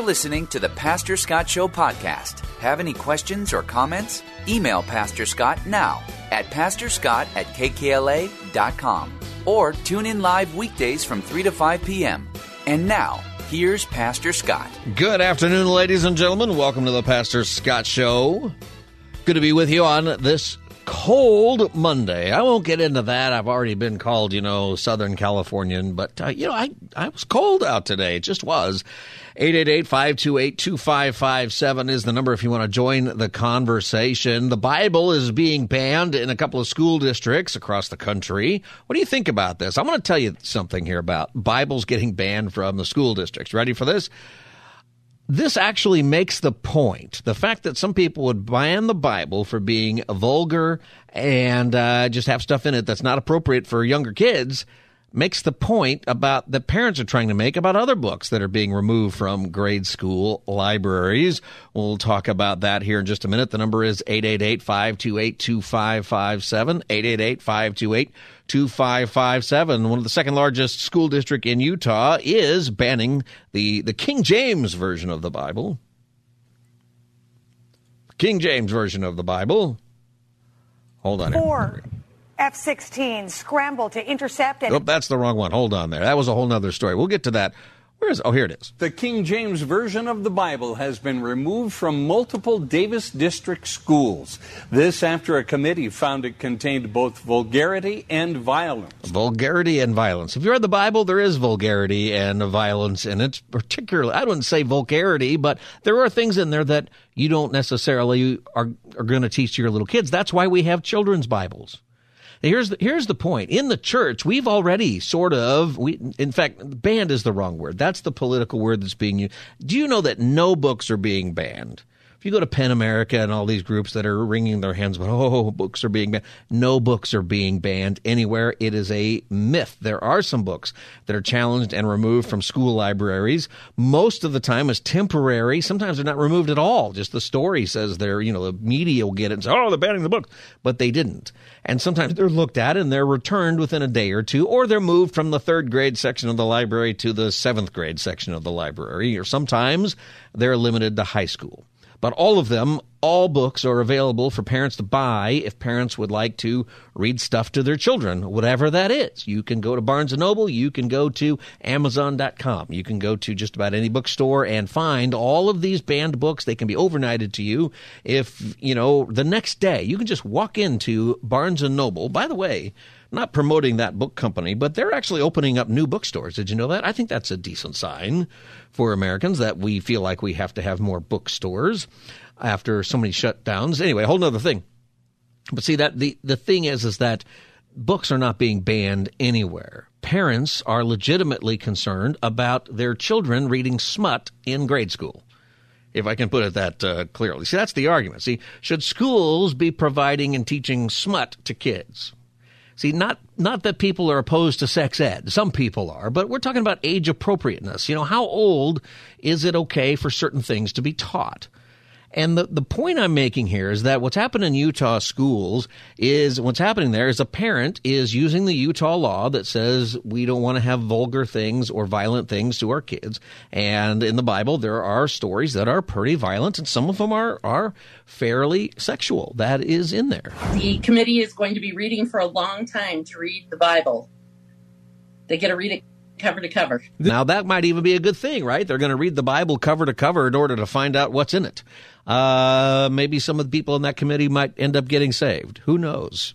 You're listening to the Pastor Scott Show podcast. Have any questions or comments? Email Pastor Scott now at pastorscott at kkla.com or tune in live weekdays from 3 to 5 p.m. And now, here's Pastor Scott. Good afternoon, ladies and gentlemen. Welcome to the Pastor Scott Show. Good to be with you on this cold Monday. I won't get into that. I've already been called, you know, Southern Californian, but, uh, you know, I, I was cold out today. It just was. 888-528-2557 is the number if you want to join the conversation. The Bible is being banned in a couple of school districts across the country. What do you think about this? I'm going to tell you something here about Bibles getting banned from the school districts. Ready for this? This actually makes the point. The fact that some people would ban the Bible for being vulgar and uh, just have stuff in it that's not appropriate for younger kids makes the point about the parents are trying to make about other books that are being removed from grade school libraries. We'll talk about that here in just a minute. The number is 888-528-2557, 888-528-2557. One of the second largest school district in Utah is banning the, the King James version of the Bible. King James version of the Bible. Hold on. Four. F 16 scrambled to intercept and. Oh, that's the wrong one. Hold on there. That was a whole other story. We'll get to that. Where is? Oh, here it is. The King James Version of the Bible has been removed from multiple Davis District schools. This after a committee found it contained both vulgarity and violence. Vulgarity and violence. If you read the Bible, there is vulgarity and violence in it. Particularly, I wouldn't say vulgarity, but there are things in there that you don't necessarily are, are going to teach to your little kids. That's why we have children's Bibles. Here's the, here's the point. In the church, we've already sort of, we, in fact, banned is the wrong word. That's the political word that's being used. Do you know that no books are being banned? If you go to PEN America and all these groups that are wringing their hands about, oh, books are being banned, no books are being banned anywhere. It is a myth. There are some books that are challenged and removed from school libraries. Most of the time is temporary. Sometimes they're not removed at all. Just the story says they're, you know, the media will get it and say, oh, they're banning the book. But they didn't. And sometimes they're looked at and they're returned within a day or two, or they're moved from the third grade section of the library to the seventh grade section of the library, or sometimes they're limited to high school. But all of them, all books are available for parents to buy if parents would like to read stuff to their children, whatever that is. You can go to Barnes & Noble, you can go to Amazon.com, you can go to just about any bookstore and find all of these banned books. They can be overnighted to you if, you know, the next day. You can just walk into Barnes & Noble. By the way, not promoting that book company, but they're actually opening up new bookstores. Did you know that? I think that's a decent sign for Americans that we feel like we have to have more bookstores after so many shutdowns. Anyway, whole other thing. But see that the the thing is is that books are not being banned anywhere. Parents are legitimately concerned about their children reading smut in grade school if I can put it that uh, clearly. See, that's the argument. See, should schools be providing and teaching smut to kids? See, not not that people are opposed to sex ed. Some people are, but we're talking about age appropriateness. You know, how old is it okay for certain things to be taught? And the, the point I'm making here is that what's happened in Utah schools is what's happening there is a parent is using the Utah law that says we don't want to have vulgar things or violent things to our kids. And in the Bible, there are stories that are pretty violent and some of them are, are fairly sexual. That is in there. The committee is going to be reading for a long time to read the Bible. They get to read it cover to cover. Now that might even be a good thing, right? They're going to read the Bible cover to cover in order to find out what's in it. Uh, maybe some of the people in that committee might end up getting saved. Who knows?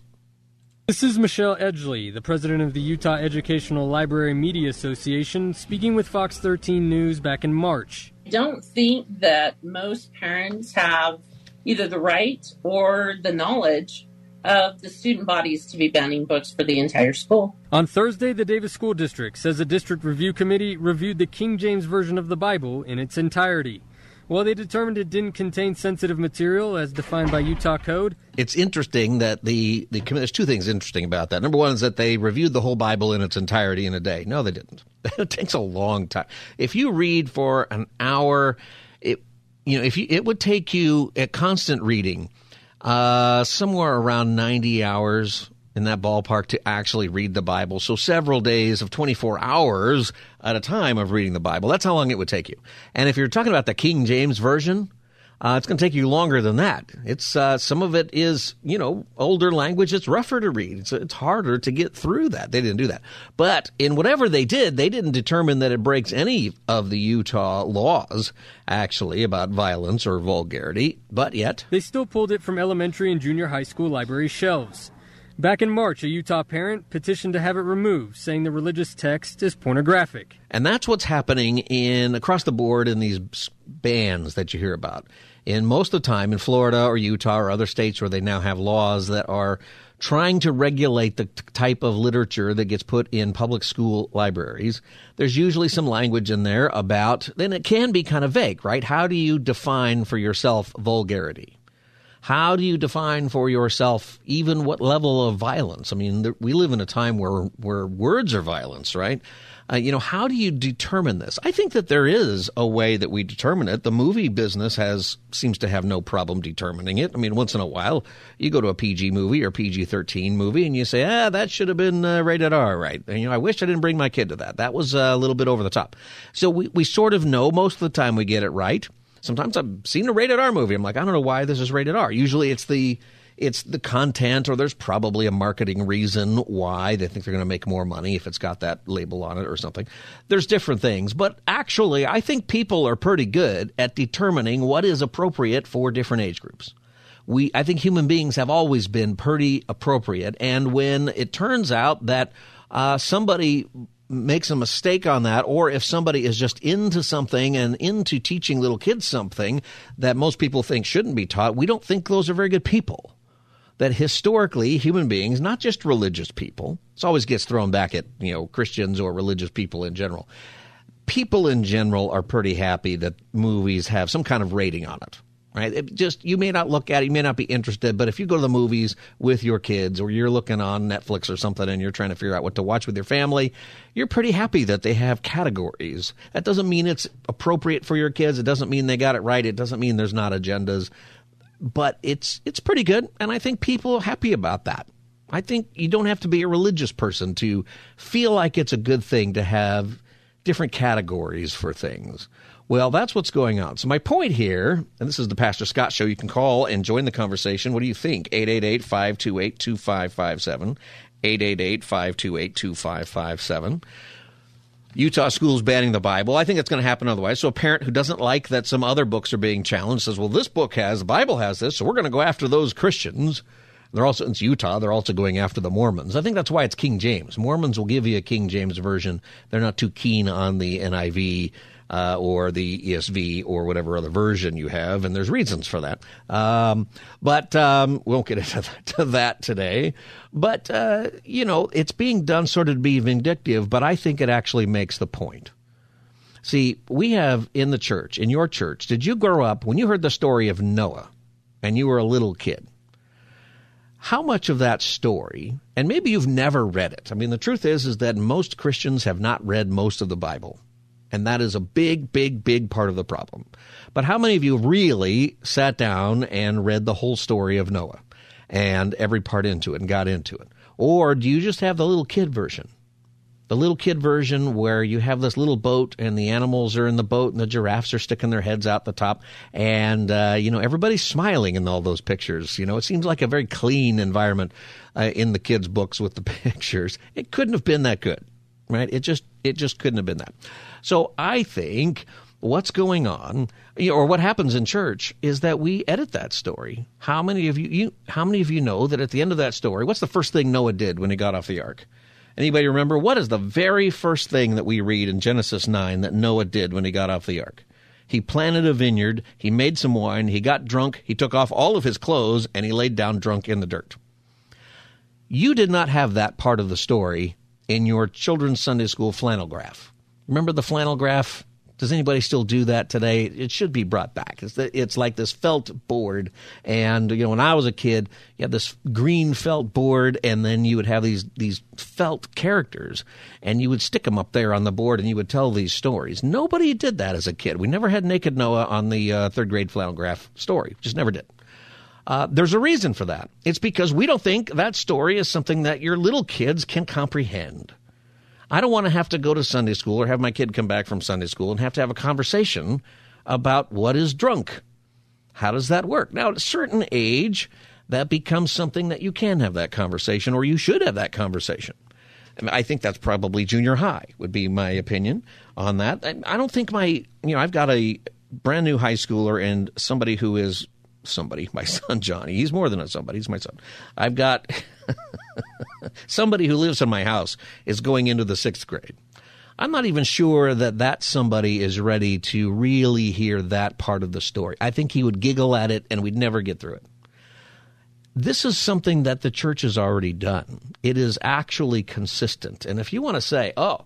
This is Michelle Edgley, the president of the Utah Educational Library Media Association, speaking with Fox 13 News back in March. I don't think that most parents have either the right or the knowledge of the student bodies to be banning books for the entire school. On Thursday, the Davis School District says a district review committee reviewed the King James Version of the Bible in its entirety. While they determined it didn't contain sensitive material as defined by Utah code, it's interesting that the the there's two things interesting about that. Number one is that they reviewed the whole Bible in its entirety in a day. No, they didn't. it takes a long time. If you read for an hour, it you know if you it would take you a constant reading uh, somewhere around 90 hours in that ballpark to actually read the Bible. So several days of 24 hours at a time of reading the Bible. That's how long it would take you. And if you're talking about the King James Version, uh, it's going to take you longer than that. It's uh, some of it is you know older language. It's rougher to read. It's it's harder to get through that. They didn't do that. But in whatever they did, they didn't determine that it breaks any of the Utah laws actually about violence or vulgarity. But yet they still pulled it from elementary and junior high school library shelves. Back in March, a Utah parent petitioned to have it removed, saying the religious text is pornographic. And that's what's happening in across the board in these bans that you hear about. In most of the time in Florida or Utah or other states where they now have laws that are trying to regulate the t- type of literature that gets put in public school libraries. There's usually some language in there about, then it can be kind of vague, right? How do you define for yourself vulgarity? How do you define for yourself even what level of violence? I mean, we live in a time where where words are violence, right? Uh, you know, how do you determine this? I think that there is a way that we determine it. The movie business has seems to have no problem determining it. I mean, once in a while, you go to a PG movie or PG thirteen movie, and you say, "Ah, that should have been uh, rated R, right?" And you know, I wish I didn't bring my kid to that. That was uh, a little bit over the top. So we we sort of know most of the time we get it right. Sometimes I've seen a rated R movie. I'm like, I don't know why this is rated R. Usually it's the it's the content or there's probably a marketing reason why they think they're going to make more money if it's got that label on it or something. There's different things, but actually I think people are pretty good at determining what is appropriate for different age groups. We I think human beings have always been pretty appropriate and when it turns out that uh, somebody makes a mistake on that, or if somebody is just into something and into teaching little kids something that most people think shouldn't be taught, we don't think those are very good people. That historically, human beings, not just religious people, this always gets thrown back at you know Christians or religious people in general. People in general are pretty happy that movies have some kind of rating on it right? It just you may not look at it, you may not be interested, but if you go to the movies with your kids or you're looking on Netflix or something and you're trying to figure out what to watch with your family, you're pretty happy that they have categories. That doesn't mean it's appropriate for your kids. It doesn't mean they got it right. It doesn't mean there's not agendas, but it's it's pretty good, and I think people are happy about that. I think you don't have to be a religious person to feel like it's a good thing to have different categories for things. Well, that's what's going on. So my point here, and this is the Pastor Scott Show, you can call and join the conversation. What do you think? 888-528-2557, 888-528-2557. Utah schools banning the Bible. I think it's going to happen otherwise. So a parent who doesn't like that some other books are being challenged says, well, this book has, the Bible has this, so we're going to go after those Christians. They're also, it's Utah, they're also going after the Mormons. I think that's why it's King James. Mormons will give you a King James version. They're not too keen on the NIV uh, or the ESV or whatever other version you have, and there's reasons for that. Um, but um, we won't get into that, to that today. But uh, you know, it's being done sort of to be vindictive, but I think it actually makes the point. See, we have in the church, in your church, did you grow up when you heard the story of Noah and you were a little kid? How much of that story, and maybe you've never read it. I mean, the truth is, is that most Christians have not read most of the Bible. And that is a big, big, big part of the problem. But how many of you really sat down and read the whole story of Noah and every part into it and got into it? Or do you just have the little kid version? The little kid version where you have this little boat and the animals are in the boat and the giraffes are sticking their heads out the top and, uh, you know, everybody's smiling in all those pictures. You know, it seems like a very clean environment uh, in the kids' books with the pictures. It couldn't have been that good, right? It just, it just couldn't have been that. So I think what's going on or what happens in church is that we edit that story. How many of you, you, how many of you know that at the end of that story, what's the first thing Noah did when he got off the ark? Anybody remember what is the very first thing that we read in Genesis 9 that Noah did when he got off the ark? He planted a vineyard, he made some wine, he got drunk, he took off all of his clothes and he laid down drunk in the dirt. You did not have that part of the story in your children's Sunday school flannel graph. Remember the flannel graph does anybody still do that today? It should be brought back. It's, the, it's like this felt board, and you know, when I was a kid, you had this green felt board, and then you would have these these felt characters, and you would stick them up there on the board, and you would tell these stories. Nobody did that as a kid. We never had Naked Noah on the uh, third grade flannel graph story. Just never did. Uh, there's a reason for that. It's because we don't think that story is something that your little kids can comprehend. I don't want to have to go to Sunday school or have my kid come back from Sunday school and have to have a conversation about what is drunk. How does that work? Now, at a certain age, that becomes something that you can have that conversation or you should have that conversation. I think that's probably junior high, would be my opinion on that. I don't think my, you know, I've got a brand new high schooler and somebody who is somebody, my son Johnny. He's more than a somebody, he's my son. I've got somebody who lives in my house is going into the sixth grade. I'm not even sure that that somebody is ready to really hear that part of the story. I think he would giggle at it and we'd never get through it. This is something that the church has already done. It is actually consistent. And if you want to say, oh,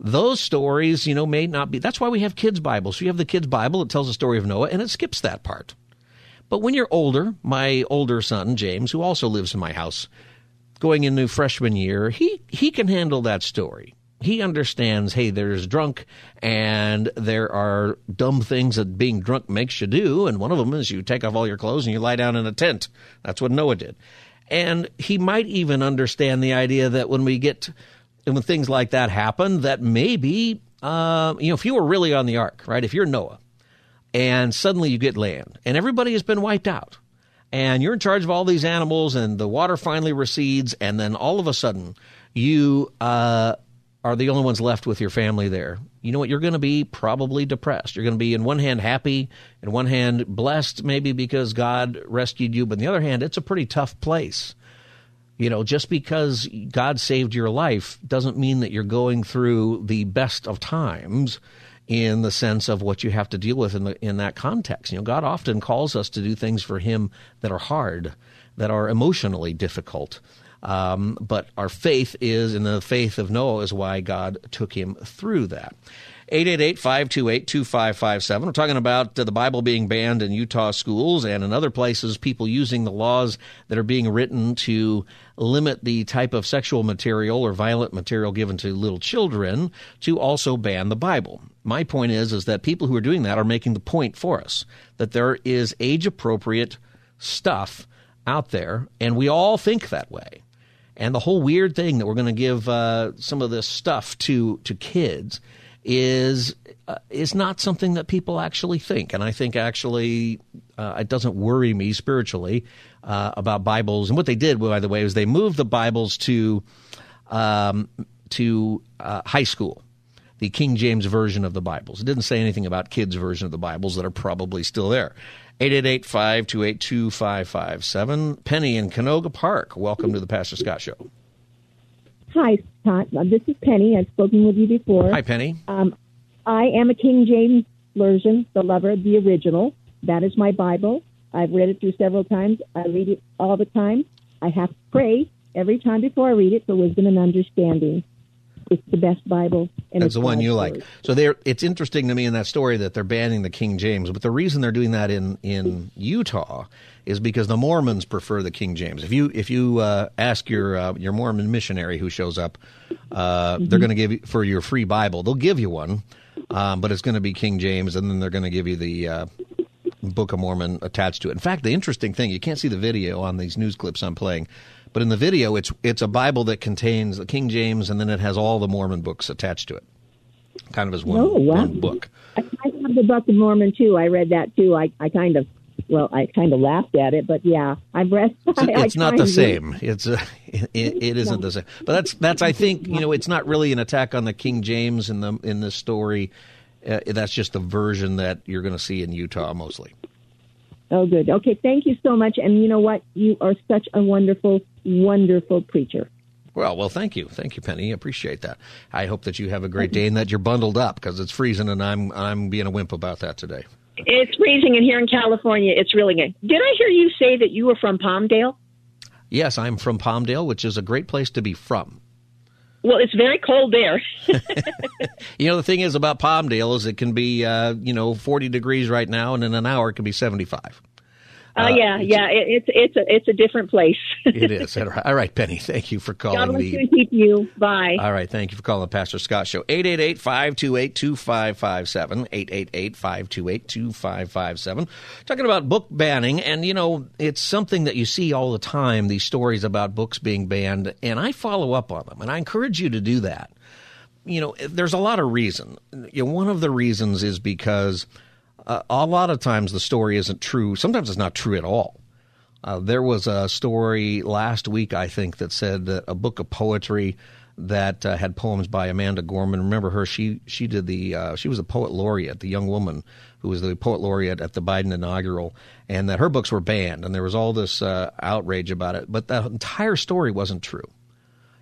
those stories, you know, may not be. That's why we have kids' Bibles. So you have the kids' Bible, it tells the story of Noah, and it skips that part. But when you're older, my older son, James, who also lives in my house, going into freshman year, he, he can handle that story. He understands, hey, there's drunk and there are dumb things that being drunk makes you do. And one of them is you take off all your clothes and you lie down in a tent. That's what Noah did. And he might even understand the idea that when we get, when things like that happen, that maybe, uh, you know, if you were really on the ark, right? If you're Noah and suddenly you get land and everybody has been wiped out and you're in charge of all these animals, and the water finally recedes, and then all of a sudden you uh, are the only ones left with your family there. You know what? You're going to be probably depressed. You're going to be, in one hand, happy, in one hand, blessed, maybe because God rescued you, but in the other hand, it's a pretty tough place. You know, just because God saved your life doesn't mean that you're going through the best of times in the sense of what you have to deal with in the in that context. You know, God often calls us to do things for Him that are hard, that are emotionally difficult. Um, but our faith is, in the faith of Noah, is why God took him through that. 888-528-2557. We're talking about uh, the Bible being banned in Utah schools and in other places, people using the laws that are being written to limit the type of sexual material or violent material given to little children to also ban the Bible. My point is is that people who are doing that are making the point for us that there is age appropriate stuff out there and we all think that way. And the whole weird thing that we're going to give uh, some of this stuff to to kids is uh, is not something that people actually think, and I think actually uh, it doesn't worry me spiritually uh, about Bibles. And what they did, by the way, is they moved the Bibles to um, to uh, high school, the King James version of the Bibles. It didn't say anything about kids' version of the Bibles that are probably still there. 888-528-2557. Penny in Canoga Park. Welcome to the Pastor Scott Show. Hi, Scott. Uh, this is Penny. I've spoken with you before. Hi, Penny. Um, I am a King James version, the lover of the original. That is my Bible. I've read it through several times. I read it all the time. I have to pray every time before I read it for wisdom and understanding. It's the best Bible. And That's the one you like. So there, it's interesting to me in that story that they're banning the King James, but the reason they're doing that in in Utah is because the Mormons prefer the King James. If you if you uh, ask your uh, your Mormon missionary who shows up, uh, mm-hmm. they're going to give you for your free Bible. They'll give you one, um, but it's going to be King James, and then they're going to give you the uh, Book of Mormon attached to it. In fact, the interesting thing you can't see the video on these news clips I'm playing. But in the video, it's it's a Bible that contains the King James, and then it has all the Mormon books attached to it, kind of as one, oh, wow. one book. I, have the Book of Mormon too. I read that too. I, I kind of well, I kind of laughed at it, but yeah, I've read. It's, I, it's not the same. It's a, it, it isn't the same. But that's that's I think you know it's not really an attack on the King James in the in this story. Uh, that's just the version that you're going to see in Utah mostly. Oh, good. Okay, thank you so much. And you know what? You are such a wonderful, wonderful preacher. Well, well, thank you, thank you, Penny. Appreciate that. I hope that you have a great day and that you're bundled up because it's freezing, and I'm I'm being a wimp about that today. It's freezing, and here in California, it's really good. Did I hear you say that you were from Palmdale? Yes, I'm from Palmdale, which is a great place to be from. Well, it's very cold there. you know, the thing is about Palmdale is it can be, uh, you know, 40 degrees right now, and in an hour it can be 75. Uh, uh, yeah, yeah, it, it's it's a it's a different place. it is. All right, Penny. Thank you for calling God bless me. Keep you. Bye. All right, thank you for calling Pastor Scott Show. 888-528-2557. 888-528-2557. Talking about book banning, and you know, it's something that you see all the time. These stories about books being banned, and I follow up on them, and I encourage you to do that. You know, there's a lot of reason. You know, one of the reasons is because uh, a lot of times the story isn't true. Sometimes it's not true at all. Uh, there was a story last week, I think, that said that a book of poetry that uh, had poems by Amanda Gorman. Remember her? She she did the uh, she was a poet laureate, the young woman who was the poet laureate at the Biden inaugural, and that her books were banned, and there was all this uh, outrage about it. But the entire story wasn't true.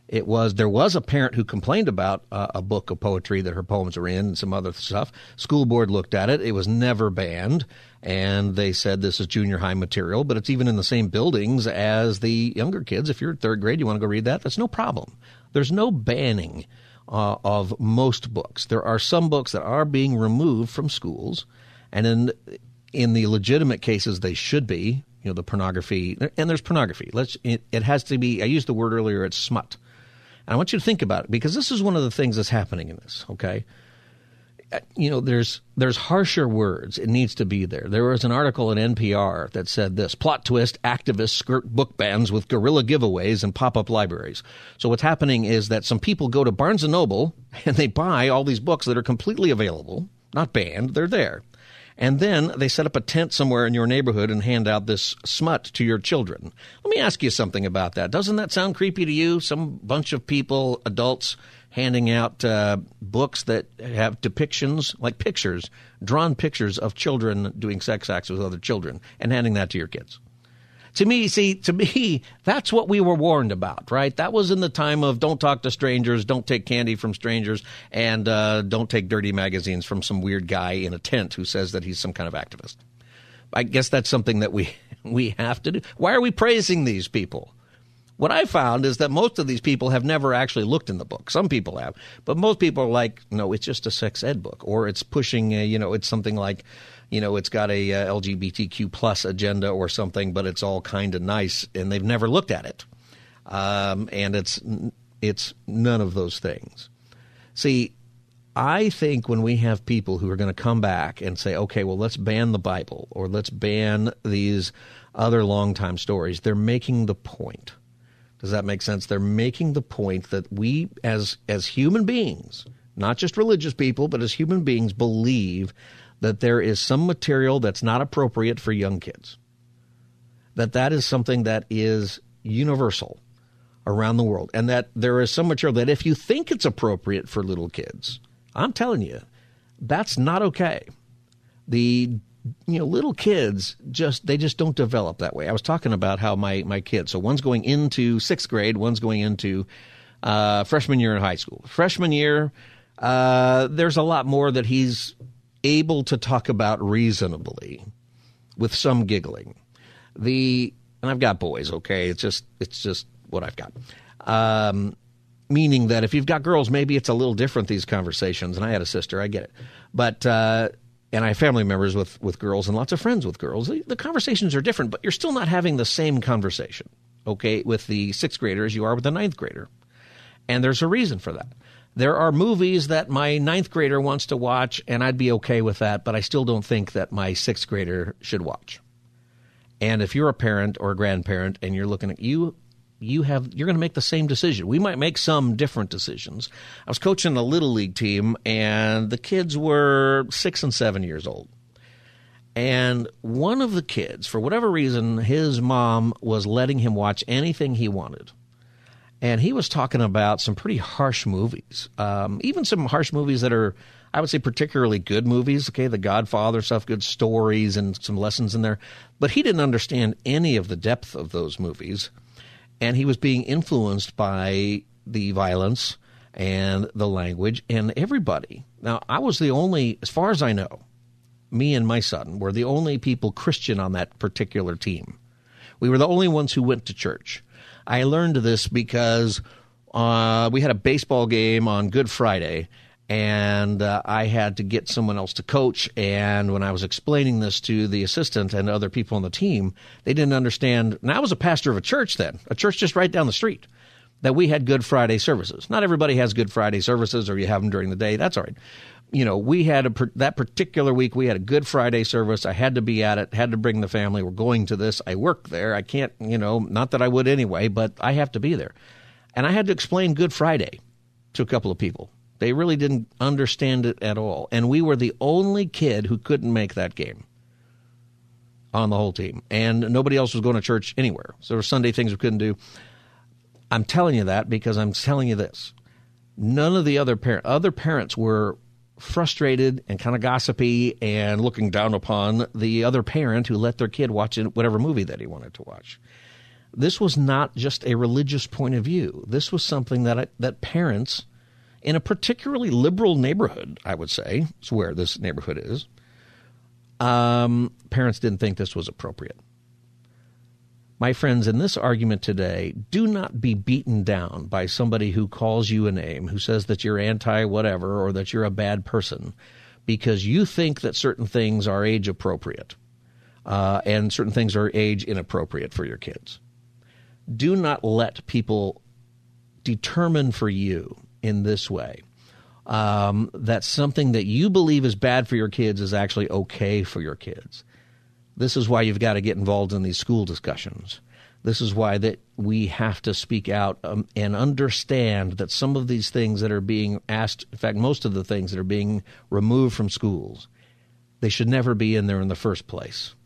It was there was a parent who complained about uh, a book of poetry that her poems were in and some other stuff. School board looked at it. It was never banned, and they said this is junior high material, but it's even in the same buildings as the younger kids. If you're third grade, you want to go read that. That's no problem. There's no banning uh, of most books. There are some books that are being removed from schools, and in in the legitimate cases, they should be. You know, the pornography, and there's pornography. Let's. It, it has to be. I used the word earlier. It's smut and I want you to think about it because this is one of the things that's happening in this, okay? Uh, you know, there's there's harsher words. It needs to be there. There was an article in NPR that said this: plot twist: activists skirt book bans with guerrilla giveaways and pop-up libraries. So what's happening is that some people go to Barnes and Noble and they buy all these books that are completely available, not banned. They're there, and then they set up a tent somewhere in your neighborhood and hand out this smut to your children. Let me ask you something about that. Doesn't that sound creepy to you? Some bunch of people, adults, handing out uh, books that have depictions, like pictures, drawn pictures of children doing sex acts with other children, and handing that to your kids. To me, see, to me, that's what we were warned about, right? That was in the time of don't talk to strangers, don't take candy from strangers, and uh, don't take dirty magazines from some weird guy in a tent who says that he's some kind of activist. I guess that's something that we we have to do. Why are we praising these people? What I found is that most of these people have never actually looked in the book. Some people have, but most people are like, no, it's just a sex ed book, or it's pushing, a, you know, it's something like you know, it's got a uh, LGBTQ plus agenda or something, but it's all kind of nice, and they've never looked at it. Um, and it's it's none of those things. See, I think when we have people who are going to come back and say, okay, well, let's ban the Bible or let's ban these other long time stories, they're making the point. Does that make sense? They're making the point that we, as as human beings, not just religious people, but as human beings, believe that there is some material that's not appropriate for young kids. That that is something that is universal around the world and that there is some material that if you think it's appropriate for little kids, I'm telling you, that's not okay. The you know little kids just they just don't develop that way. I was talking about how my my kids, so one's going into 6th grade, one's going into uh, freshman year in high school. Freshman year uh, there's a lot more that he's able to talk about reasonably with some giggling. The and I've got boys, okay? It's just it's just what I've got. Um, meaning that if you've got girls, maybe it's a little different these conversations. And I had a sister, I get it, but uh, and I have family members with with girls and lots of friends with girls. The, the conversations are different, but you're still not having the same conversation, okay, with the sixth grader as you are with the ninth grader, and there's a reason for that. There are movies that my ninth grader wants to watch, and I'd be okay with that, but I still don't think that my sixth grader should watch. And if you're a parent or a grandparent and you're looking at you, you have you're going to make the same decision. We might make some different decisions. I was coaching a little league team, and the kids were six and seven years old. And one of the kids, for whatever reason, his mom was letting him watch anything he wanted and he was talking about some pretty harsh movies, um, even some harsh movies that are, I would say, particularly good movies. Okay, The Godfather stuff, good stories and some lessons in there, but he didn't understand any of the depth of those movies, and he was being influenced by the violence and the language and everybody. Now, I was the only, as far as I know, me and my son were the only people Christian on that particular team. We were the only ones who went to church. I learned this because uh, we had a baseball game on Good Friday, and uh, I had to get someone else to coach. And when I was explaining this to the assistant and other people on the team, they didn't understand. And I was a pastor of a church then, a church just right down the street, that we had Good Friday services. Not everybody has Good Friday services, or you have them during the day. That's all right. You know, we had a that particular week we had a Good Friday service. I had to be at it. Had to bring the family. We're going to this. I work there. I can't. You know, not that I would anyway, but I have to be there. And I had to explain Good Friday to a couple of people. They really didn't understand it at all. And we were the only kid who couldn't make that game on the whole team. And nobody else was going to church anywhere. So there were Sunday things we couldn't do. I'm telling you that because I'm telling you this. None of the other parent other parents were frustrated and kind of gossipy and looking down upon the other parent who let their kid watch whatever movie that he wanted to watch. This was not just a religious point of view. This was something that that parents in a particularly liberal neighborhood, I would say, is where this neighborhood is, um, parents didn't think this was appropriate. My friends, in this argument today, do not be beaten down by somebody who calls you a name, who says that you're anti whatever or that you're a bad person, because you think that certain things are age appropriate uh, and certain things are age inappropriate for your kids. Do not let people determine for you in this way. Um, that something that you believe is bad for your kids is actually okay for your kids. This is why you've got to get involved in these school discussions. This is why that we have to speak out um, and understand that some of these things that are being asked, in fact, most of the things that are being removed from schools, they should never be in there in the first place.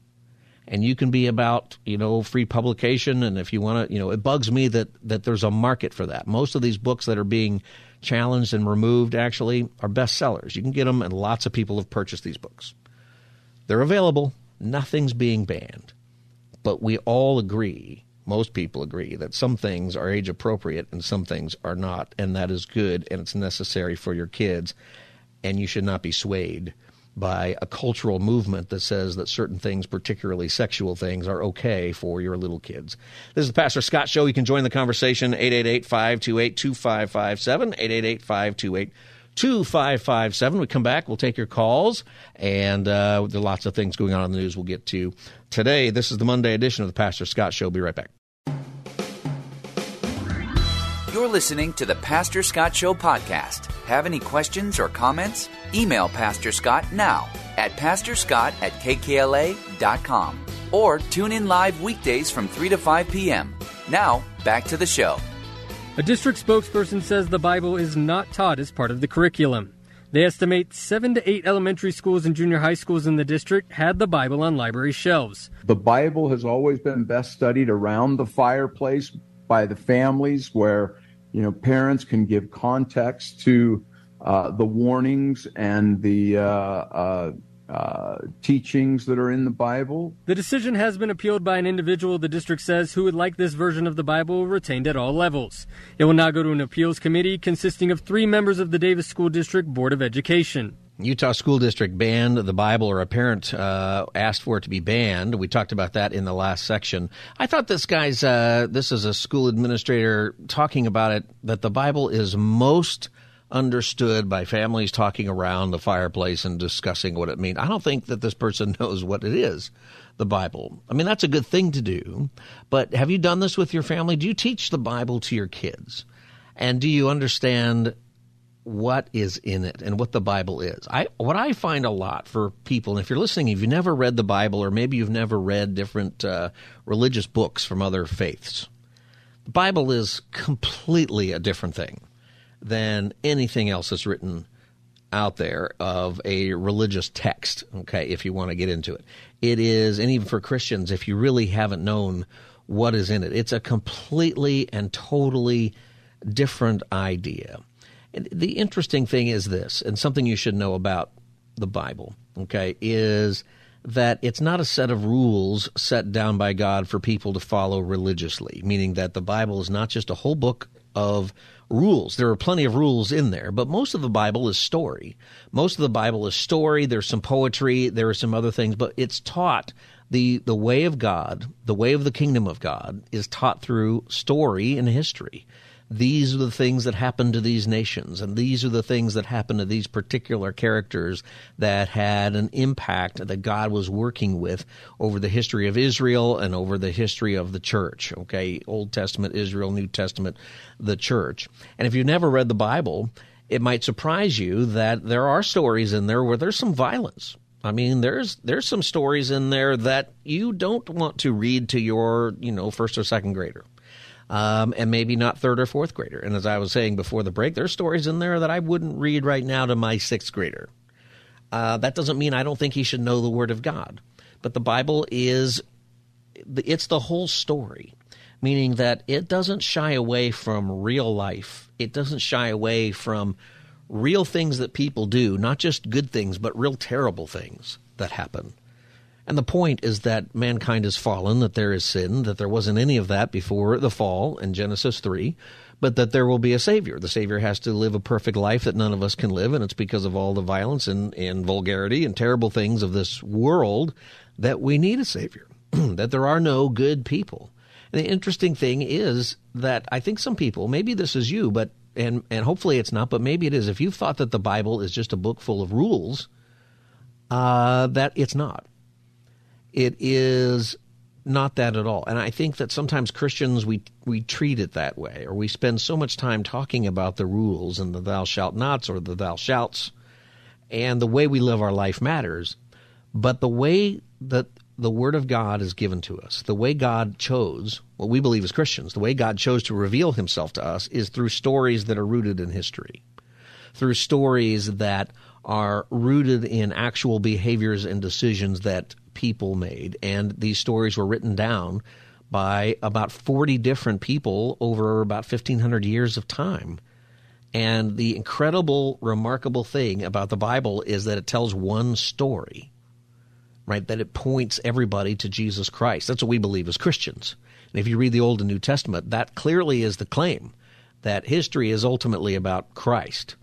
And you can be about you know free publication and if you want to you know it bugs me that that there's a market for that. Most of these books that are being challenged and removed actually are bestsellers. You can get them and lots of people have purchased these books. They're available nothing's being banned but we all agree most people agree that some things are age appropriate and some things are not and that is good and it's necessary for your kids and you should not be swayed by a cultural movement that says that certain things, particularly sexual things, are okay for your little kids. This is the Pastor Scott Show. You can join the conversation 888 528 2557. 888 528 2557. We come back, we'll take your calls, and uh, there are lots of things going on in the news we'll get to today. This is the Monday edition of the Pastor Scott Show. Be right back. You're listening to the Pastor Scott Show podcast. Have any questions or comments? Email Pastor Scott now at pastorscott at kkla.com or tune in live weekdays from 3 to 5 p.m. Now, back to the show. A district spokesperson says the Bible is not taught as part of the curriculum. They estimate seven to eight elementary schools and junior high schools in the district had the Bible on library shelves. The Bible has always been best studied around the fireplace by the families where you know, parents can give context to uh, the warnings and the uh, uh, uh, teachings that are in the Bible. The decision has been appealed by an individual, the district says, who would like this version of the Bible retained at all levels. It will now go to an appeals committee consisting of three members of the Davis School District Board of Education. Utah School District banned the Bible, or a parent uh, asked for it to be banned. We talked about that in the last section. I thought this guy's, uh, this is a school administrator talking about it, that the Bible is most understood by families talking around the fireplace and discussing what it means. I don't think that this person knows what it is, the Bible. I mean, that's a good thing to do, but have you done this with your family? Do you teach the Bible to your kids? And do you understand what is in it and what the Bible is. I what I find a lot for people, and if you're listening, if you've never read the Bible, or maybe you've never read different uh, religious books from other faiths, the Bible is completely a different thing than anything else that's written out there of a religious text. Okay, if you want to get into it, it is, and even for Christians, if you really haven't known what is in it, it's a completely and totally different idea the interesting thing is this, and something you should know about the Bible, okay, is that it's not a set of rules set down by God for people to follow religiously, meaning that the Bible is not just a whole book of rules. There are plenty of rules in there, but most of the Bible is story. Most of the Bible is story. There's some poetry, there are some other things, but it's taught The, the way of God, the way of the kingdom of God, is taught through story and history these are the things that happen to these nations, and these are the things that happen to these particular characters that had an impact that God was working with over the history of Israel and over the history of the church. Okay, Old Testament Israel, New Testament the church. And if you've never read the Bible, it might surprise you that there are stories in there where there's some violence. I mean, there's there's some stories in there that you don't want to read to your, you know, first or second grader um, and maybe not third or fourth grader. And as I was saying before the break, there's stories in there that I wouldn't read right now to my sixth grader. Uh, that doesn't mean I don't think he should know the Word of God, but the Bible is it's the whole story, meaning that it doesn't shy away from real life. It doesn't shy away from real things that people do, not just good things, but real terrible things that happen. And the point is that mankind has fallen, that there is sin, that there wasn't any of that before the fall in Genesis 3, but that there will be a Savior. The Savior has to live a perfect life that none of us can live, and it's because of all the violence and, and vulgarity and terrible things of this world that we need a Savior, that there are no good people. And the interesting thing is that I think some people, maybe this is you, but and and hopefully it's not, but maybe it is. If you've thought that the Bible is just a book full of rules, uh, that it's not. It is not that at all. And I think that sometimes Christians we we treat it that way, or we spend so much time talking about the rules and the thou shalt nots or the thou shalts, and the way we live our life matters. But the way that the Word of God is given to us, the way God chose, what we believe as Christians, the way God chose to reveal Himself to us is through stories that are rooted in history, through stories that are rooted in actual behaviors and decisions that people made. And these stories were written down by about 40 different people over about 1,500 years of time. And the incredible, remarkable thing about the Bible is that it tells one story, right? That it points everybody to Jesus Christ. That's what we believe as Christians. And if you read the Old and New Testament, that clearly is the claim that history is ultimately about Christ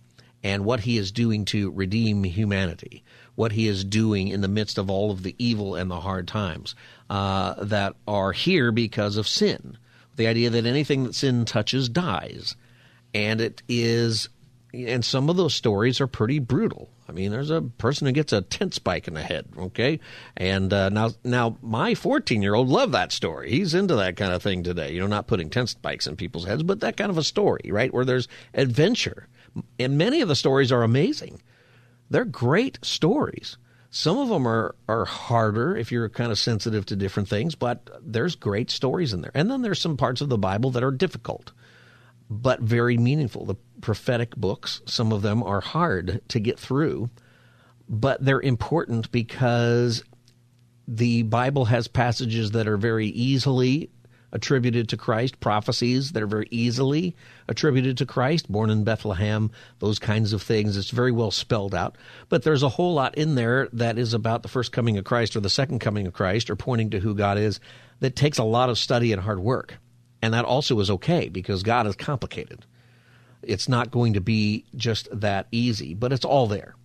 and what he is doing to redeem humanity what he is doing in the midst of all of the evil and the hard times uh, that are here because of sin. The idea that anything that sin touches dies. And it is, and some of those stories are pretty brutal. I mean, there's a person who gets a tent spike in the head, okay? And uh, now, now my 14 year old loved that story. He's into that kind of thing today. You know, not putting tent spikes in people's heads, but that kind of a story, right? Where there's adventure. And many of the stories are amazing. They're great stories. Some of them are, are harder if you're kind of sensitive to different things, but there's great stories in there. And then there's some parts of the Bible that are difficult, but very meaningful. The prophetic books, some of them are hard to get through, but they're important because the Bible has passages that are very easily attributed to Christ, prophecies that are very easily attributed to Christ, born in Bethlehem, those kinds of things. It's very well spelled out. But there's a whole lot in there that is about the first coming of Christ or the second coming of Christ or pointing to who God is that takes a lot of study and hard work. And that also is okay because God is complicated. It's not going to be just that easy, but it's all there.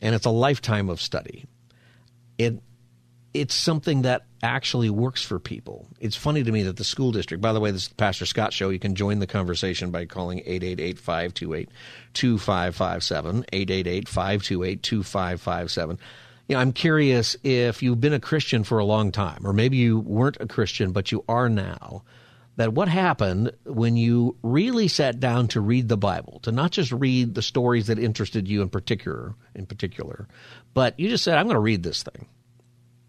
And it's a lifetime of study. It it's something that actually works for people. It's funny to me that the school district, by the way, this is the Pastor Scott Show. You can join the conversation by calling 888 528 2557. 888 528 2557. You know, I'm curious if you've been a Christian for a long time, or maybe you weren't a Christian, but you are now, that what happened when you really sat down to read the Bible, to not just read the stories that interested you in particular, in particular, but you just said, I'm going to read this thing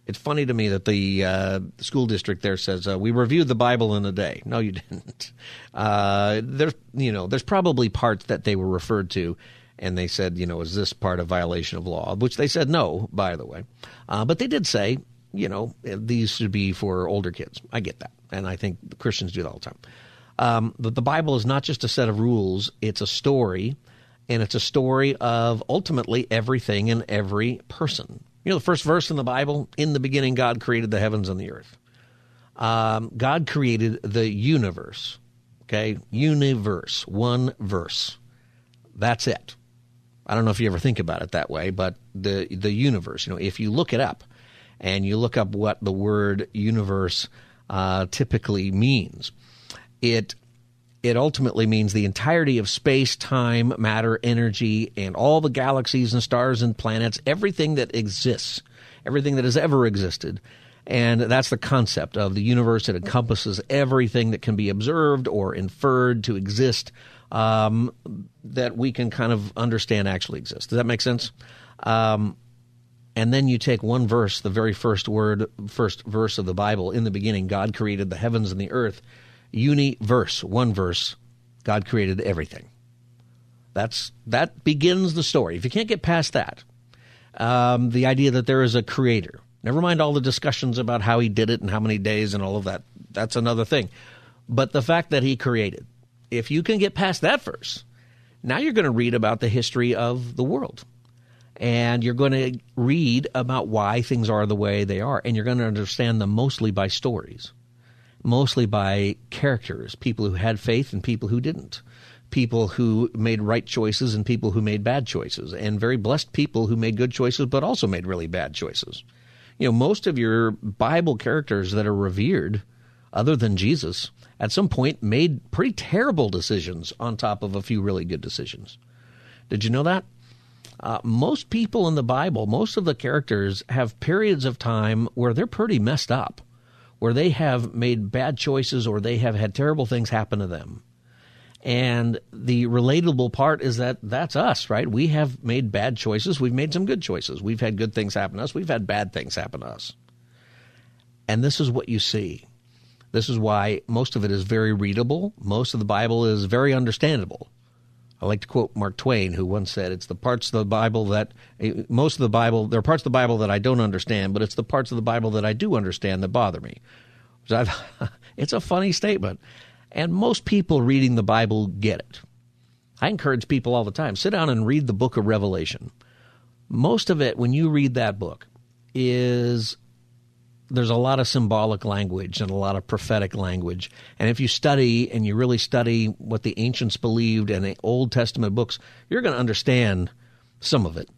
it's funny to me that the uh, school district there says uh, we reviewed the Bible in a day. No, you didn't. Uh, there's you know there's probably parts that they were referred to, and they said you know is this part of violation of law? Which they said no, by the way, uh, but they did say you know these should be for older kids. I get that, and I think Christians do that all the time. Um, but the Bible is not just a set of rules; it's a story, and it's a story of ultimately everything and every person. You know, the first verse in the Bible, in the beginning, God created the heavens and the earth. Um, God created the universe. Okay, universe, one verse. That's it. I don't know if you ever think about it that way, but the the universe. You know, if you look it up, and you look up what the word universe uh, typically means, it it ultimately means the entirety of space, time, matter, energy, and all the galaxies and stars and planets, everything that exists, everything that has ever existed. And that's the concept of the universe. It encompasses everything that can be observed or inferred to exist um, that we can kind of understand actually exists. Does that make sense? Um, and then you take one verse, the very first word, first verse of the Bible. In the beginning, God created the heavens and the earth. Uni verse, one verse. God created everything. That's that begins the story. If you can't get past that, um, the idea that there is a creator. Never mind all the discussions about how he did it and how many days and all of that. That's another thing. But the fact that he created, if you can get past that verse, now you're going to read about the history of the world and you're going to read about why things are the way they are, and you're going to understand them mostly by stories, mostly by characters, people who had faith and people who didn't, people who made right choices and people who made bad choices, and very blessed people who made good choices but also made really bad choices. You know, most of your Bible characters that are revered, other than Jesus, at some point made pretty terrible decisions on top of a few really good decisions. Did you know that? Uh, most people in the Bible, most of the characters have periods of time where they're pretty messed up, where they have made bad choices or they have had terrible things happen to them. And the relatable part is that that's us, right? We have made bad choices. We've made some good choices. We've had good things happen to us. We've had bad things happen to us. And this is what you see. This is why most of it is very readable. Most of the Bible is very understandable. I like to quote Mark Twain, who once said, "It's the parts of the Bible that eh, most of the Bible there are parts of the Bible that I don't understand, but it's the parts of the Bible that I do understand that bother me." it's a funny statement, and most people reading the Bible get it. I encourage people all the time: sit down and read the Book of Revelation. Most of it, when you read that book, is there's a lot of symbolic language and a lot of prophetic language. And if you study and you really study what the ancients believed and the Old Testament books, you're going to understand some of it.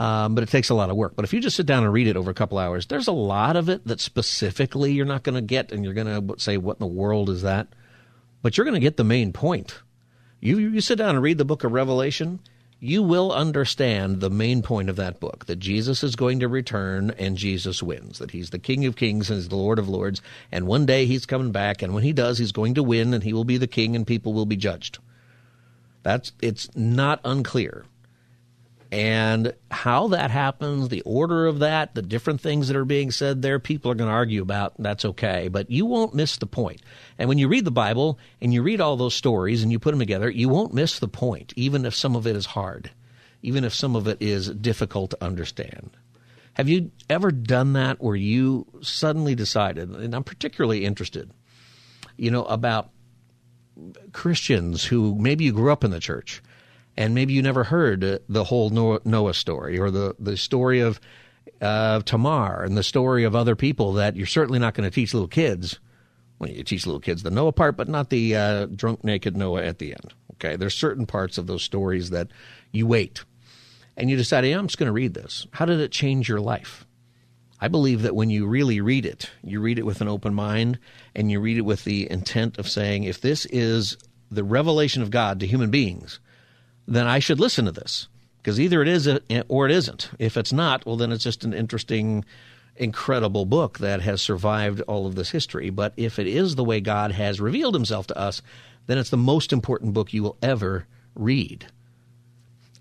Um, but it takes a lot of work. But if you just sit down and read it over a couple hours, there's a lot of it that specifically you're not going to get, and you're going to say, "What in the world is that?" But you're going to get the main point. You you sit down and read the book of Revelation you will understand the main point of that book that Jesus is going to return and Jesus wins, that he's the King of Kings and he's the Lord of Lords, and one day he's coming back, and when he does, he's going to win and he will be the king and people will be judged. That's it's not unclear. And how that happens, the order of that, the different things that are being said there, people are going to argue about. That's okay. But you won't miss the point. And when you read the Bible and you read all those stories and you put them together, you won't miss the point, even if some of it is hard, even if some of it is difficult to understand. Have you ever done that where you suddenly decided, and I'm particularly interested, you know, about Christians who maybe you grew up in the church and maybe you never heard the whole Noah story or the, the story of uh, Tamar and the story of other people that you're certainly not going to teach little kids. Well, you teach little kids the Noah part, but not the uh, drunk, naked Noah at the end. Okay, there's certain parts of those stories that you wait, and you decide, I'm just going to read this. How did it change your life? I believe that when you really read it, you read it with an open mind, and you read it with the intent of saying, if this is the revelation of God to human beings, then I should listen to this because either it is or it isn't. If it's not, well, then it's just an interesting, incredible book that has survived all of this history. But if it is the way God has revealed himself to us, then it's the most important book you will ever read.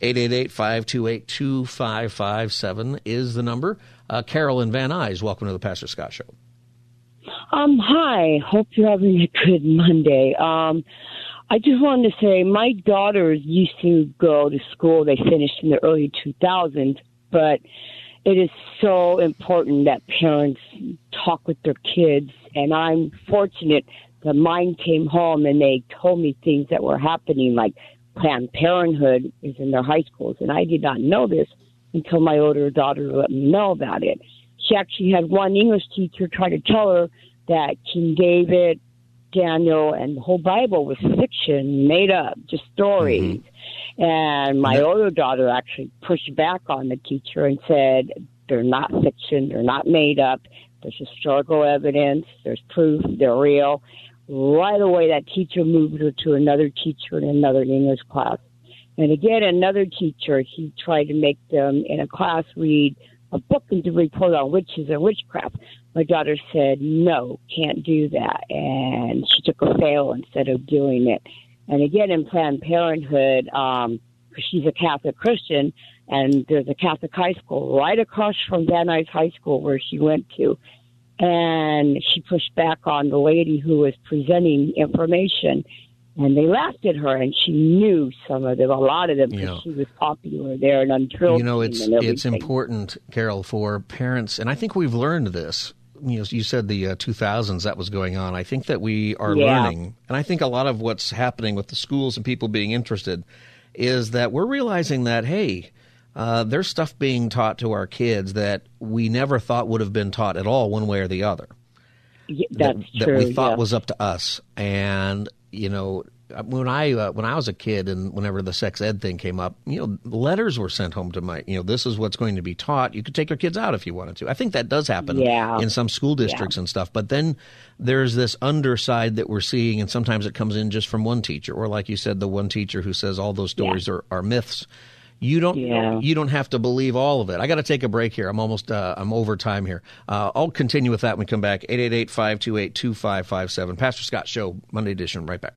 888-528-2557 is the number. Uh, Carolyn Van Nuys, welcome to the Pastor Scott Show. Um, hi. Hope you're having a good Monday. Um, I just wanted to say my daughters used to go to school. They finished in the early 2000s, but it is so important that parents talk with their kids. And I'm fortunate that mine came home and they told me things that were happening, like Planned Parenthood is in their high schools. And I did not know this until my older daughter let me know about it. She actually had one English teacher try to tell her that King David Daniel and the whole Bible was fiction, made up, just stories. Mm-hmm. And my older daughter actually pushed back on the teacher and said, They're not fiction. They're not made up. There's historical evidence. There's proof. They're real. Right away, that teacher moved her to another teacher in another English class. And again, another teacher, he tried to make them in a class read a book and to report on witches and witchcraft. My daughter said, no, can't do that. And she took a fail instead of doing it. And again, in Planned Parenthood, um, she's a Catholic Christian, and there's a Catholic high school right across from Van Nuys High School where she went to. And she pushed back on the lady who was presenting information and they laughed at her, and she knew some of them, a lot of them, because yeah. she was popular there and untrue. You know, it's it's important, Carol, for parents, and I think we've learned this. You know, you said the uh, 2000s that was going on. I think that we are yeah. learning, and I think a lot of what's happening with the schools and people being interested is that we're realizing that hey. Uh, there's stuff being taught to our kids that we never thought would have been taught at all, one way or the other. Yeah, that's that, true, that we thought yeah. was up to us, and you know, when I uh, when I was a kid and whenever the sex ed thing came up, you know, letters were sent home to my, you know, this is what's going to be taught. You could take your kids out if you wanted to. I think that does happen yeah. in some school districts yeah. and stuff. But then there's this underside that we're seeing, and sometimes it comes in just from one teacher, or like you said, the one teacher who says all those stories yeah. are, are myths. You don't. Yeah. You don't have to believe all of it. I got to take a break here. I'm almost. Uh, I'm over time here. Uh, I'll continue with that when we come back. 888-528-2557. Pastor Scott Show, Monday edition. Right back.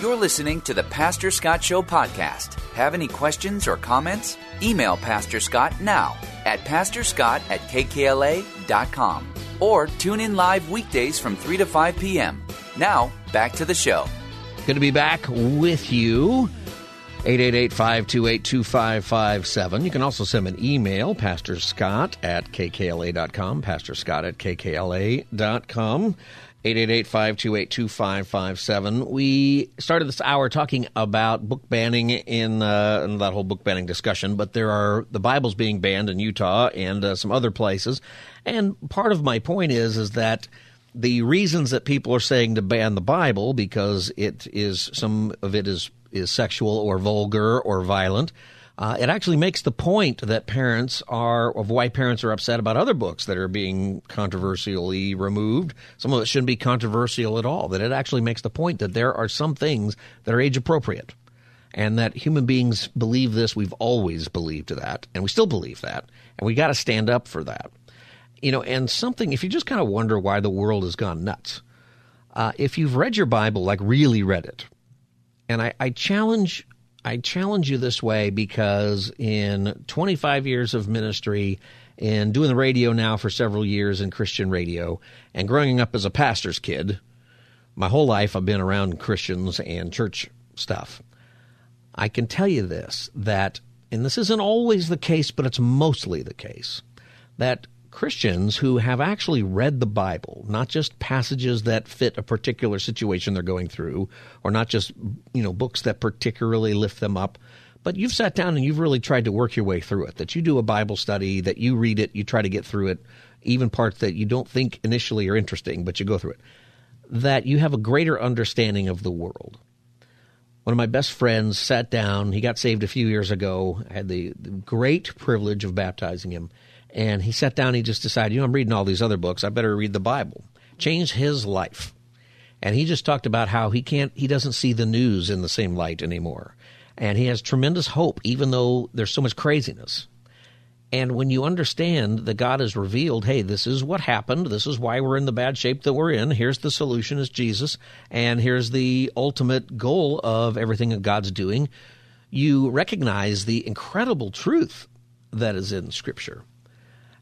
You're listening to the Pastor Scott Show podcast. Have any questions or comments? Email Pastor Scott now at pastorscott at kkla.com or tune in live weekdays from 3 to 5 p.m. Now, back to the show. Good to be back with you. 888-528-2557. You can also send an email, Pastor Scott at kkla.com, Pastor Scott at kkla.com. 888-528-2557. We started this hour talking about book banning in, uh, in that whole book banning discussion, but there are the Bible's being banned in Utah and uh, some other places. And part of my point is is that the reasons that people are saying to ban the Bible because it is some of it is is sexual or vulgar or violent uh, it actually makes the point that parents are of why parents are upset about other books that are being controversially removed. Some of it shouldn't be controversial at all. That it actually makes the point that there are some things that are age appropriate, and that human beings believe this. We've always believed that, and we still believe that, and we got to stand up for that. You know, and something if you just kind of wonder why the world has gone nuts. Uh, if you've read your Bible, like really read it, and I, I challenge I challenge you this way because in 25 years of ministry and doing the radio now for several years in Christian radio and growing up as a pastor's kid, my whole life I've been around Christians and church stuff. I can tell you this that, and this isn't always the case, but it's mostly the case, that Christians who have actually read the Bible, not just passages that fit a particular situation they're going through, or not just you know books that particularly lift them up, but you've sat down and you've really tried to work your way through it. That you do a Bible study, that you read it, you try to get through it, even parts that you don't think initially are interesting, but you go through it. That you have a greater understanding of the world. One of my best friends sat down. He got saved a few years ago. I had the, the great privilege of baptizing him and he sat down, he just decided, you know, I'm reading all these other books. I better read the Bible. Changed his life. And he just talked about how he can't, he doesn't see the news in the same light anymore. And he has tremendous hope, even though there's so much craziness. And when you understand that God has revealed, hey, this is what happened. This is why we're in the bad shape that we're in. Here's the solution is Jesus. And here's the ultimate goal of everything that God's doing. You recognize the incredible truth that is in Scripture.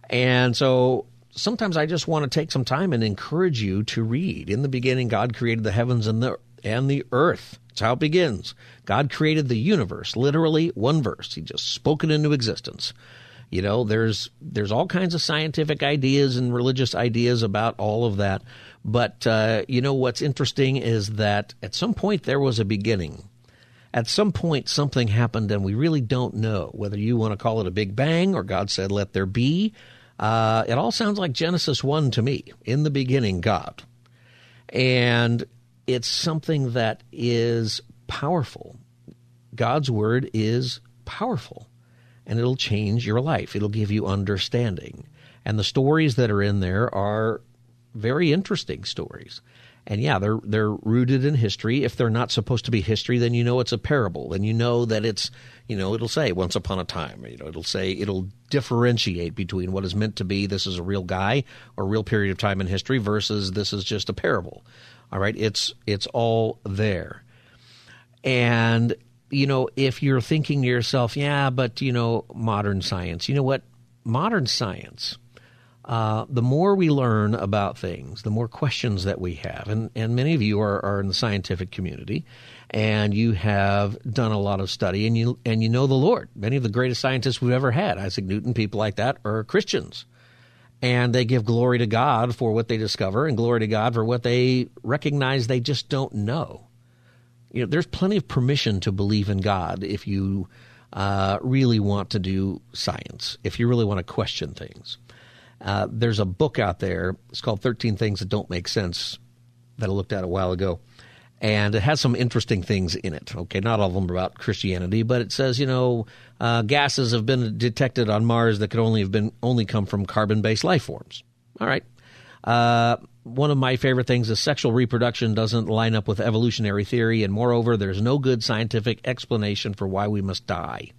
And so sometimes I just want to take some time and encourage you to read. In the beginning, God created the heavens and the and the earth. That's how it begins. God created the universe, literally one verse. He just spoke it into existence. You know, there's there's all kinds of scientific ideas and religious ideas about all of that. But uh, you know what's interesting is that at some point there was a beginning. At some point something happened, and we really don't know whether you want to call it a big bang or God said, "Let there be." Uh, it all sounds like Genesis 1 to me. In the beginning, God. And it's something that is powerful. God's word is powerful. and it'll change your life. It'll give you understanding. And the stories that are in there are very interesting stories. And yeah, they're they're rooted in history. If they're not supposed to be history, then you know it's a parable. Then you know that it's you know it'll say once upon a time. You know it'll say it'll differentiate between what is meant to be this is a real guy or real period of time in history versus this is just a parable. All right, it's it's all there. And you know if you're thinking to yourself, yeah, but you know modern science. You know what? Modern science uh, the more we learn about things, the more questions that we have. And, and many of you are, are in the scientific community and you have done a lot of study and you, and you know the Lord. Many of the greatest scientists we've ever had, Isaac Newton, people like that, are Christians. And they give glory to God for what they discover and glory to God for what they recognize they just don't know. You know, there's plenty of permission to believe in God if you uh, really want to do science, if you really want to question things. Uh, there's a book out there. It's called 13 Things That Don't Make Sense that I looked at a while ago. And it has some interesting things in it. Okay, not all of them about Christianity, but it says, you know, uh, gases have been detected on Mars that could only have been only come from carbon-based life forms. All right. Uh, one of my favorite things is sexual reproduction doesn't line up with evolutionary theory, and moreover, there's no good scientific explanation for why we must die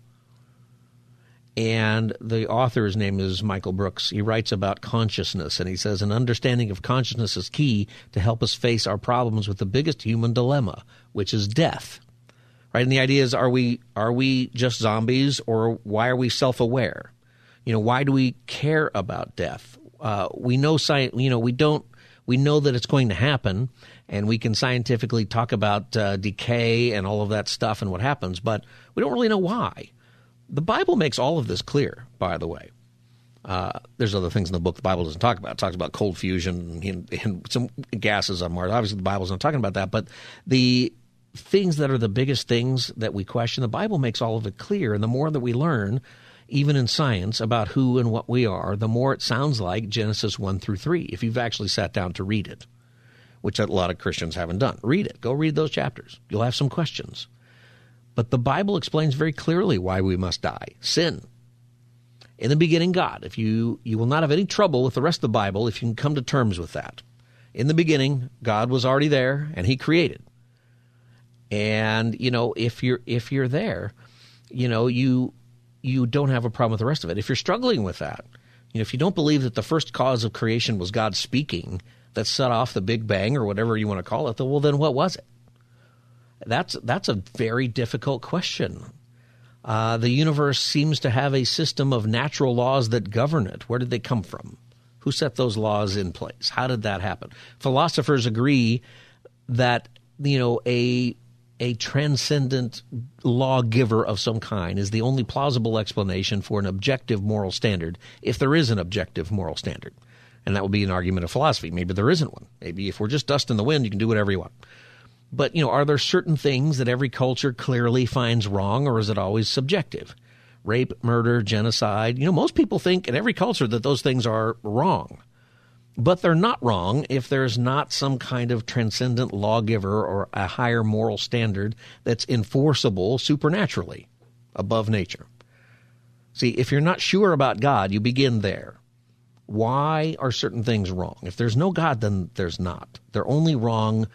and the author's name is Michael Brooks. He writes about consciousness, and he says an understanding of consciousness is key to help us face our problems with the biggest human dilemma, which is death. Right, and the idea is: are we are we just zombies, or why are we self-aware? You know, why do we care about death? Uh, we know science. You know, we don't. We know that it's going to happen, and we can scientifically talk about uh, decay and all of that stuff and what happens, but we don't really know why. The Bible makes all of this clear, by the way. Uh, there's other things in the book the Bible doesn't talk about. It talks about cold fusion and, and some gases on Mars. Obviously, the Bible's not talking about that, but the things that are the biggest things that we question, the Bible makes all of it clear. And the more that we learn, even in science, about who and what we are, the more it sounds like Genesis 1 through 3, if you've actually sat down to read it, which a lot of Christians haven't done. Read it. Go read those chapters. You'll have some questions. But the Bible explains very clearly why we must die sin. In the beginning, God. If you, you will not have any trouble with the rest of the Bible if you can come to terms with that. In the beginning, God was already there and He created. And, you know, if you're if you're there, you know, you you don't have a problem with the rest of it. If you're struggling with that, you know, if you don't believe that the first cause of creation was God speaking that set off the Big Bang or whatever you want to call it, well, then what was it? That's that's a very difficult question. Uh, the universe seems to have a system of natural laws that govern it. Where did they come from? Who set those laws in place? How did that happen? Philosophers agree that you know a a transcendent lawgiver of some kind is the only plausible explanation for an objective moral standard, if there is an objective moral standard. And that would be an argument of philosophy. Maybe there isn't one. Maybe if we're just dust in the wind, you can do whatever you want. But, you know, are there certain things that every culture clearly finds wrong, or is it always subjective? Rape, murder, genocide. You know, most people think in every culture that those things are wrong. But they're not wrong if there's not some kind of transcendent lawgiver or a higher moral standard that's enforceable supernaturally above nature. See, if you're not sure about God, you begin there. Why are certain things wrong? If there's no God, then there's not. They're only wrong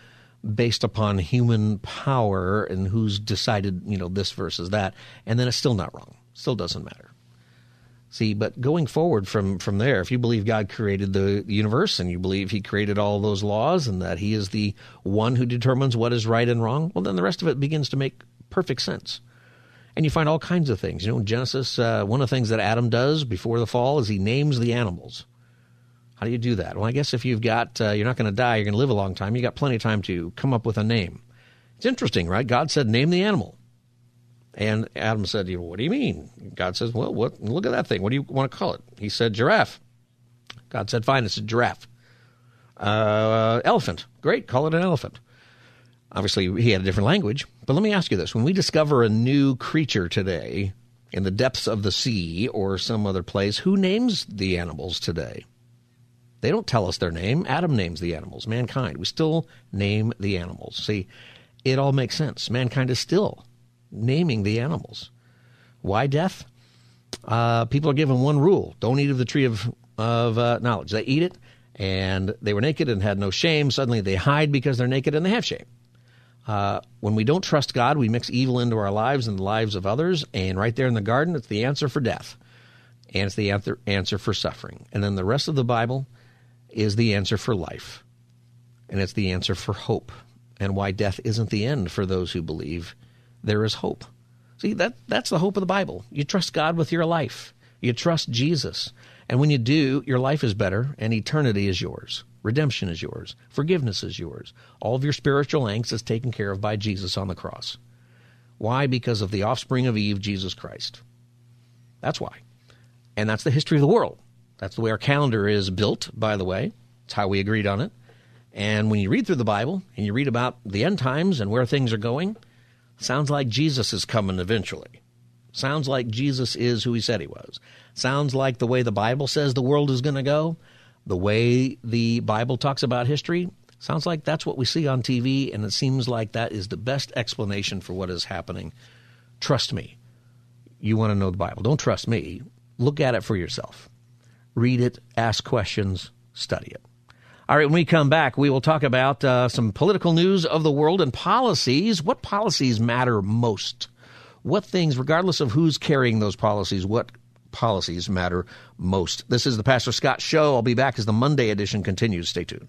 based upon human power and who's decided, you know, this versus that, and then it's still not wrong. Still doesn't matter. See, but going forward from from there, if you believe God created the universe and you believe He created all those laws and that He is the one who determines what is right and wrong, well, then the rest of it begins to make perfect sense. And you find all kinds of things. You know, Genesis, uh, one of the things that Adam does before the fall is he names the animals. How do you do that? Well, I guess if you've got, uh, you're not going to die, you're going to live a long time, you got plenty of time to come up with a name. It's interesting, right? God said, name the animal. And Adam said, What do you mean? God says, Well, what, look at that thing. What do you want to call it? He said, Giraffe. God said, Fine, it's a giraffe. Uh, elephant. Great, call it an elephant. Obviously, he had a different language. But let me ask you this when we discover a new creature today in the depths of the sea or some other place, who names the animals today? They don't tell us their name. Adam names the animals, mankind. We still name the animals. See, it all makes sense. Mankind is still naming the animals. Why death? Uh, people are given one rule: don't eat of the tree of of uh, knowledge. They eat it, and they were naked and had no shame. Suddenly, they hide because they're naked and they have shame. Uh, when we don't trust God, we mix evil into our lives and the lives of others. And right there in the garden, it's the answer for death, and it's the answer answer for suffering. And then the rest of the Bible is the answer for life, and it's the answer for hope, and why death isn't the end for those who believe there is hope. See, that, that's the hope of the Bible. You trust God with your life, you trust Jesus. And when you do, your life is better and eternity is yours. Redemption is yours. Forgiveness is yours. All of your spiritual angst is taken care of by Jesus on the cross. Why? Because of the offspring of Eve, Jesus Christ. That's why. And that's the history of the world. That's the way our calendar is built, by the way. It's how we agreed on it. And when you read through the Bible and you read about the end times and where things are going, Sounds like Jesus is coming eventually. Sounds like Jesus is who he said he was. Sounds like the way the Bible says the world is going to go, the way the Bible talks about history. Sounds like that's what we see on TV, and it seems like that is the best explanation for what is happening. Trust me. You want to know the Bible. Don't trust me. Look at it for yourself. Read it, ask questions, study it. All right, when we come back, we will talk about uh, some political news of the world and policies. What policies matter most? What things, regardless of who's carrying those policies, what policies matter most? This is the Pastor Scott Show. I'll be back as the Monday edition continues. Stay tuned.